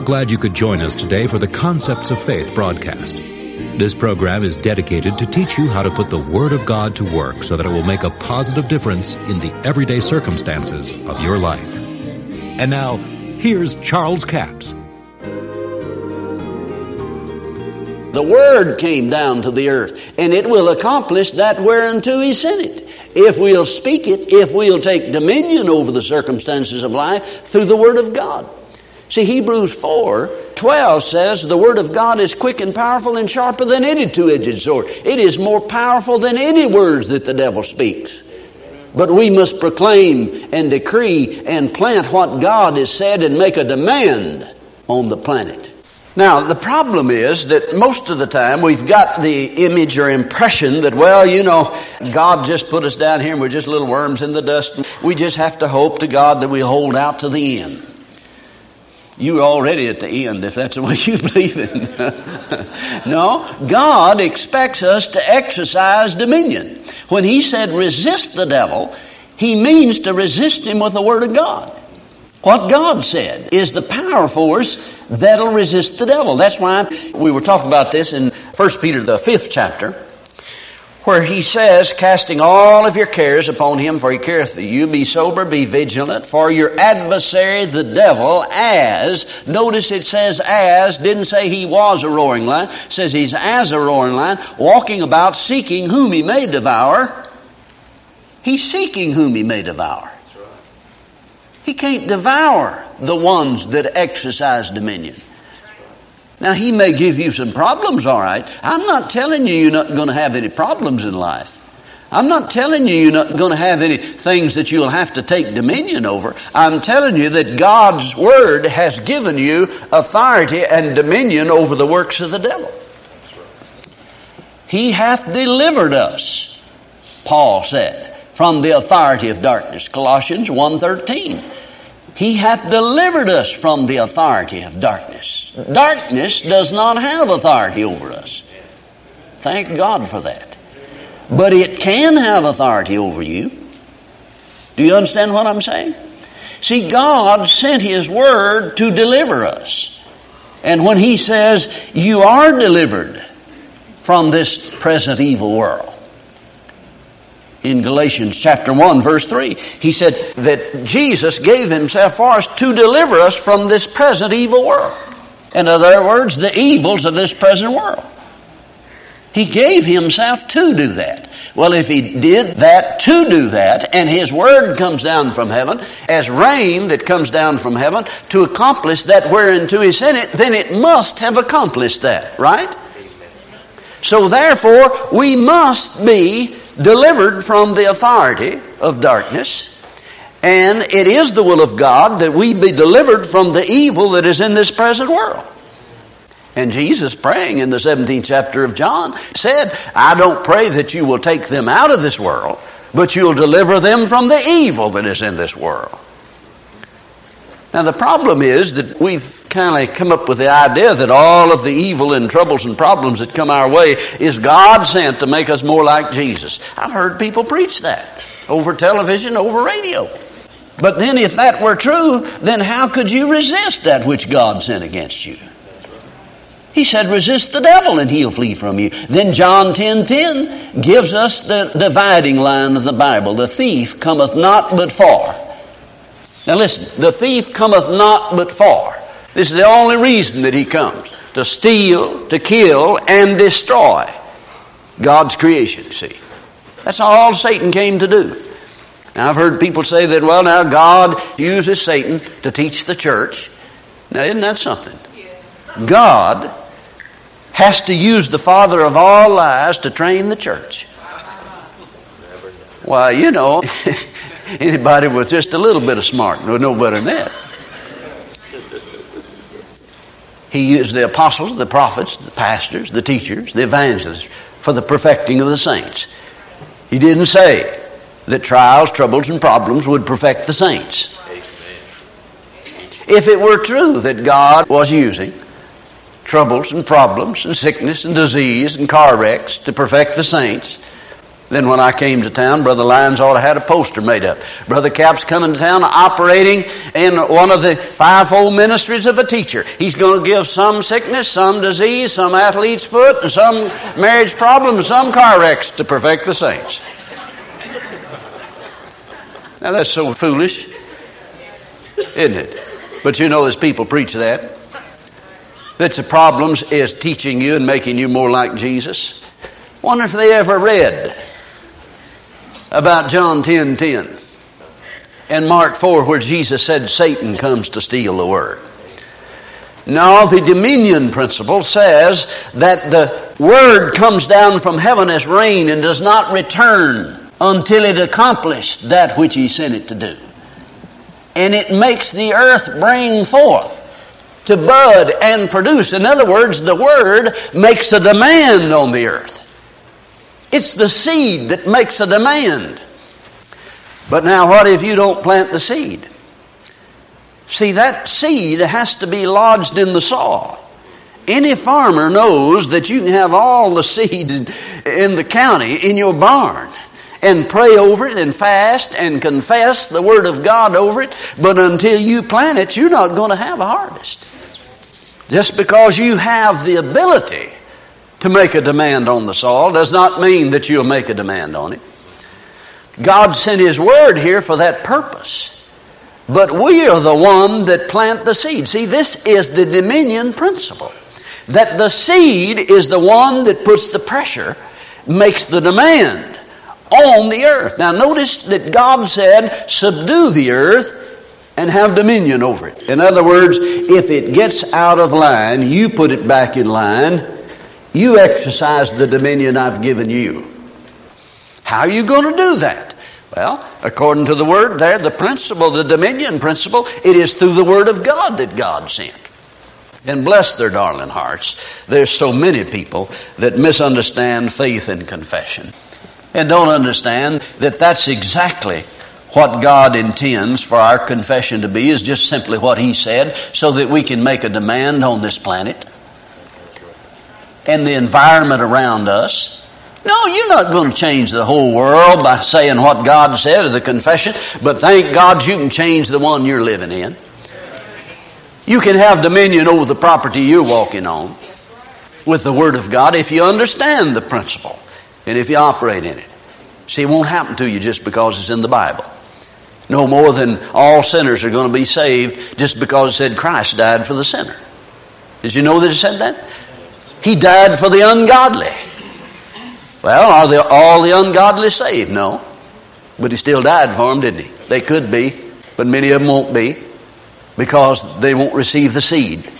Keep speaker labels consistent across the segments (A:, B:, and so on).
A: We're glad you could join us today for the Concepts of Faith broadcast. This program is dedicated to teach you how to put the Word of God to work so that it will make a positive difference in the everyday circumstances of your life. And now, here's Charles Capps.
B: The Word came down to the earth, and it will accomplish that whereunto He sent it. If we'll speak it, if we'll take dominion over the circumstances of life through the Word of God. See, Hebrews 4 12 says, The Word of God is quick and powerful and sharper than any two edged sword. It is more powerful than any words that the devil speaks. But we must proclaim and decree and plant what God has said and make a demand on the planet. Now, the problem is that most of the time we've got the image or impression that, well, you know, God just put us down here and we're just little worms in the dust. We just have to hope to God that we hold out to the end. You're already at the end if that's the way you believe it. no, God expects us to exercise dominion. When He said resist the devil, He means to resist him with the Word of God. What God said is the power force that'll resist the devil. That's why we were talking about this in 1 Peter, the fifth chapter where he says, casting all of your cares upon him, for he careth for you, be sober, be vigilant, for your adversary, the devil, as, notice it says as, didn't say he was a roaring lion, says he's as a roaring lion, walking about seeking whom he may devour. He's seeking whom he may devour. He can't devour the ones that exercise dominion. Now, he may give you some problems, all right. I'm not telling you you're not going to have any problems in life. I'm not telling you you're not going to have any things that you'll have to take dominion over. I'm telling you that God's Word has given you authority and dominion over the works of the devil. He hath delivered us, Paul said, from the authority of darkness. Colossians 1.13. He hath delivered us from the authority of darkness. Darkness does not have authority over us. Thank God for that. But it can have authority over you. Do you understand what I'm saying? See, God sent His Word to deliver us. And when He says, You are delivered from this present evil world, in Galatians chapter 1 verse 3. He said that Jesus gave himself for us to deliver us from this present evil world. In other words, the evils of this present world. He gave himself to do that. Well, if he did that to do that, and his word comes down from heaven as rain that comes down from heaven to accomplish that whereunto he sent it, then it must have accomplished that, right? So therefore, we must be delivered from the authority of darkness. And it is the will of God that we be delivered from the evil that is in this present world. And Jesus, praying in the 17th chapter of John, said, I don't pray that you will take them out of this world, but you'll deliver them from the evil that is in this world. Now, the problem is that we've kind of come up with the idea that all of the evil and troubles and problems that come our way is God sent to make us more like Jesus. I've heard people preach that over television, over radio. But then, if that were true, then how could you resist that which God sent against you? He said, resist the devil and he'll flee from you. Then John 10 10 gives us the dividing line of the Bible. The thief cometh not but for. Now listen, the thief cometh not but for. This is the only reason that he comes to steal, to kill, and destroy God's creation, see. That's all Satan came to do. Now, I've heard people say that, well, now God uses Satan to teach the church. Now, isn't that something? God has to use the father of all lies to train the church. Why, you know, Anybody with just a little bit of smart would know better than that. He used the apostles, the prophets, the pastors, the teachers, the evangelists for the perfecting of the saints. He didn't say that trials, troubles, and problems would perfect the saints. If it were true that God was using troubles and problems and sickness and disease and car wrecks to perfect the saints, Then when I came to town, Brother Lyons ought to had a poster made up. Brother Cap's coming to town operating in one of the fivefold ministries of a teacher. He's going to give some sickness, some disease, some athlete's foot, and some marriage problem, and some car wrecks to perfect the saints. Now that's so foolish, isn't it? But you know, as people preach that, that the problems is teaching you and making you more like Jesus. Wonder if they ever read about John 10 10 and Mark 4 where Jesus said Satan comes to steal the word. Now, the dominion principle says that the word comes down from heaven as rain and does not return until it accomplished that which he sent it to do. And it makes the earth bring forth to bud and produce. In other words, the word makes a demand on the earth. It's the seed that makes a demand. But now, what if you don't plant the seed? See, that seed has to be lodged in the soil. Any farmer knows that you can have all the seed in the county in your barn and pray over it and fast and confess the Word of God over it, but until you plant it, you're not going to have a harvest. Just because you have the ability to make a demand on the soil does not mean that you'll make a demand on it. God sent His Word here for that purpose. But we are the one that plant the seed. See, this is the dominion principle. That the seed is the one that puts the pressure, makes the demand on the earth. Now notice that God said, subdue the earth and have dominion over it. In other words, if it gets out of line, you put it back in line you exercise the dominion I've given you. How are you going to do that? Well, according to the word there, the principle, the dominion principle, it is through the word of God that God sent. And bless their darling hearts. There's so many people that misunderstand faith and confession and don't understand that that's exactly what God intends for our confession to be is just simply what He said so that we can make a demand on this planet and the environment around us. No, you're not going to change the whole world by saying what God said or the confession, but thank God you can change the one you're living in. You can have dominion over the property you're walking on with the Word of God if you understand the principle and if you operate in it. See, it won't happen to you just because it's in the Bible. No more than all sinners are going to be saved just because it said Christ died for the sinner. Did you know that it said that? He died for the ungodly. Well, are they, all the ungodly saved? No. But he still died for them, didn't he? They could be, but many of them won't be because they won't receive the seed.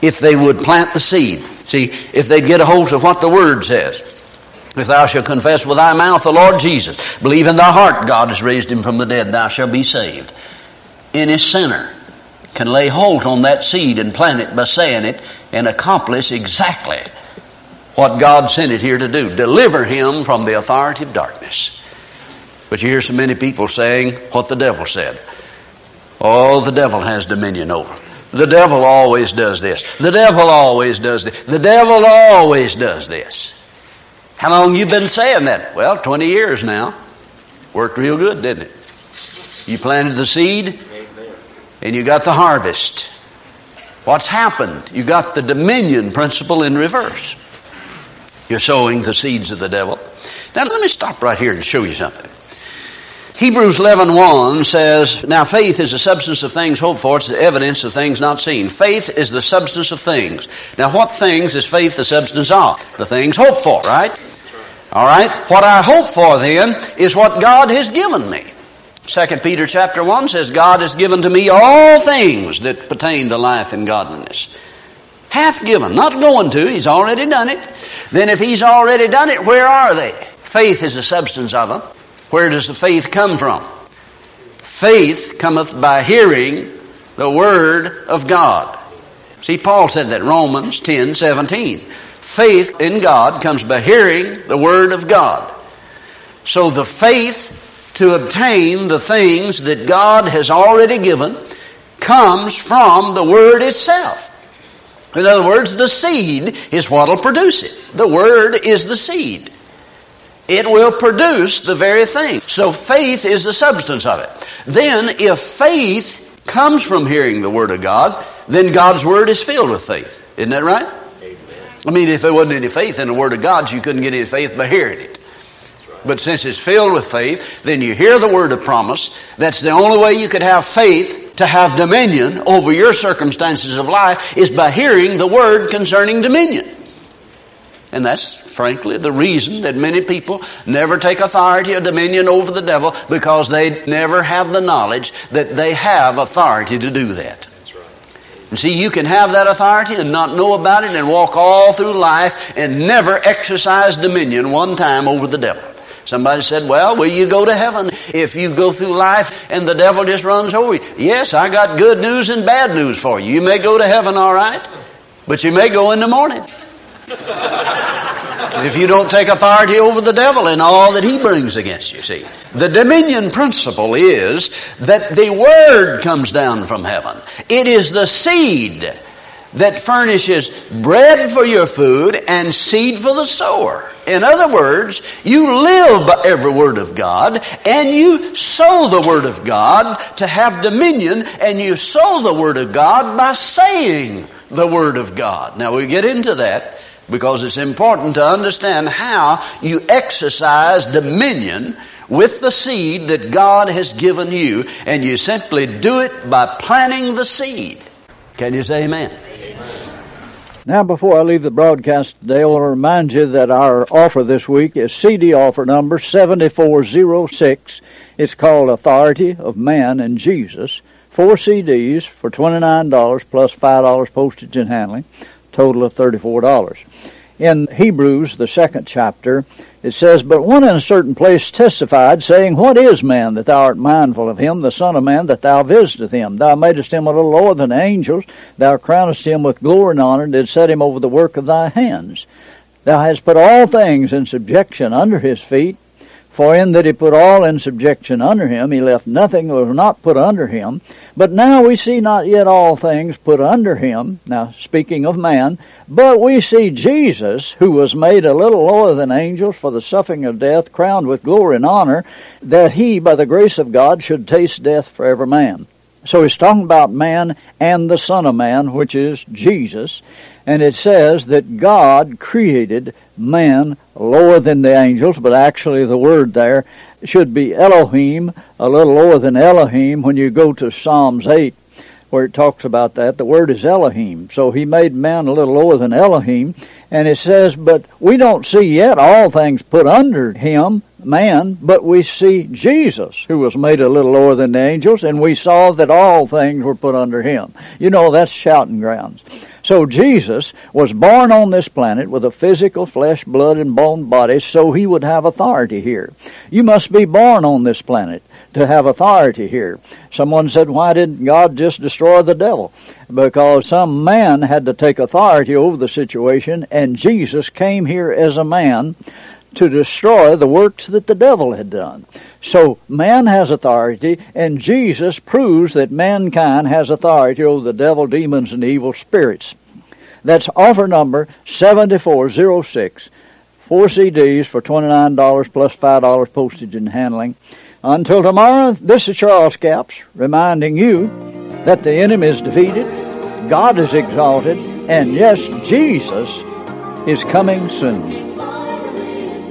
B: If they would plant the seed. See, if they'd get a hold of what the Word says. If thou shalt confess with thy mouth the Lord Jesus, believe in thy heart God has raised him from the dead, thou shalt be saved. Any sinner can lay hold on that seed and plant it by saying it and accomplish exactly what God sent it here to do deliver him from the authority of darkness. But you hear so many people saying what the devil said. Oh, the devil has dominion over. The devil always does this. The devil always does this. The devil always does this. How long you been saying that? Well, 20 years now. Worked real good, didn't it? You planted the seed and you got the harvest. What's happened? You got the dominion principle in reverse. You're sowing the seeds of the devil. Now let me stop right here and show you something. Hebrews 11.1 says, Now faith is the substance of things hoped for, it's the evidence of things not seen. Faith is the substance of things. Now what things is faith the substance of? The things hoped for, right? Alright? What I hope for then is what God has given me. Second Peter chapter 1 says, God has given to me all things that pertain to life and godliness. Half given, not going to, He's already done it. Then if He's already done it, where are they? Faith is the substance of them. Where does the faith come from? Faith cometh by hearing the Word of God. See, Paul said that, Romans 10, 17. Faith in God comes by hearing the Word of God. So the faith to obtain the things that God has already given comes from the Word itself. In other words, the seed is what will produce it. The Word is the seed.
C: it will produce the very thing. So faith is the substance of it. Then if faith comes from hearing the Word of God, then God's Word is filled with faith. Isn't that right? Amen. I mean, if there wasn't any faith in the Word of God, you couldn't get any faith by hearing it. But since it's filled with faith, then you hear the word of promise. That's the only way you could have faith to have dominion over your circumstances of life is by hearing the word concerning dominion. And that's frankly the reason that many people never take authority or dominion over the devil because they never have the knowledge that they have authority to do that. And see, you can have that authority and not know about it and walk all through life and never exercise dominion one time over the devil. Somebody said, Well, will you go to heaven if you go through life and the devil just runs over you? Yes, I got good news and bad news for you. You may go to heaven all right, but you may go in the morning. if you don't take authority over the devil and all that he brings against you, see. The dominion principle is that the word comes down from heaven. It is the seed that furnishes bread for your food and seed for the sower. In other words, you live by every word of God and you sow the word of God to have dominion and you sow the word of God by saying the word of God. Now we get into that because it's important to understand how you exercise dominion with the seed that God has given you and you simply do it by planting the seed. Can you say amen?
B: Now, before I leave the broadcast today, I want to remind you that our offer this week is CD offer number 7406. It's called Authority of Man and Jesus. Four CDs for $29 plus $5 postage and handling, total of $34. In Hebrews, the second chapter, it says, But one in a certain place testified, saying, What is man that thou art mindful of him, the Son of Man that thou visitest him? Thou madest him a little lower than angels, thou crownest him with glory and honor, and did set him over the work of thy hands. Thou hast put all things in subjection under his feet. For in that he put all in subjection under him, he left nothing that was not put under him. But now we see not yet all things put under him. Now, speaking of man, but we see Jesus, who was made a little lower than angels for the suffering of death, crowned with glory and honor, that he, by the grace of God, should taste death for every man. So he's talking about man and the Son of Man, which is Jesus. And it says that God created man lower than the angels, but actually the word there should be Elohim, a little lower than Elohim when you go to Psalms 8 where it talks about that. The word is Elohim. So he made man a little lower than Elohim. And it says, but we don't see yet all things put under him, man, but we see Jesus, who was made a little lower than the angels, and we saw that all things were put under him. You know, that's shouting grounds. So Jesus was born on this planet with a physical flesh, blood, and bone body so he would have authority here. You must be born on this planet to have authority here. Someone said, why didn't God just destroy the devil? Because some man had to take authority over the situation and Jesus came here as a man to destroy the works that the devil had done. So man has authority, and Jesus proves that mankind has authority over the devil, demons, and evil spirits. That's offer number 7406. Four CDs for $29 plus $5 postage and handling. Until tomorrow, this is Charles Capps reminding you that the enemy is defeated, God is exalted, and yes, Jesus is coming soon.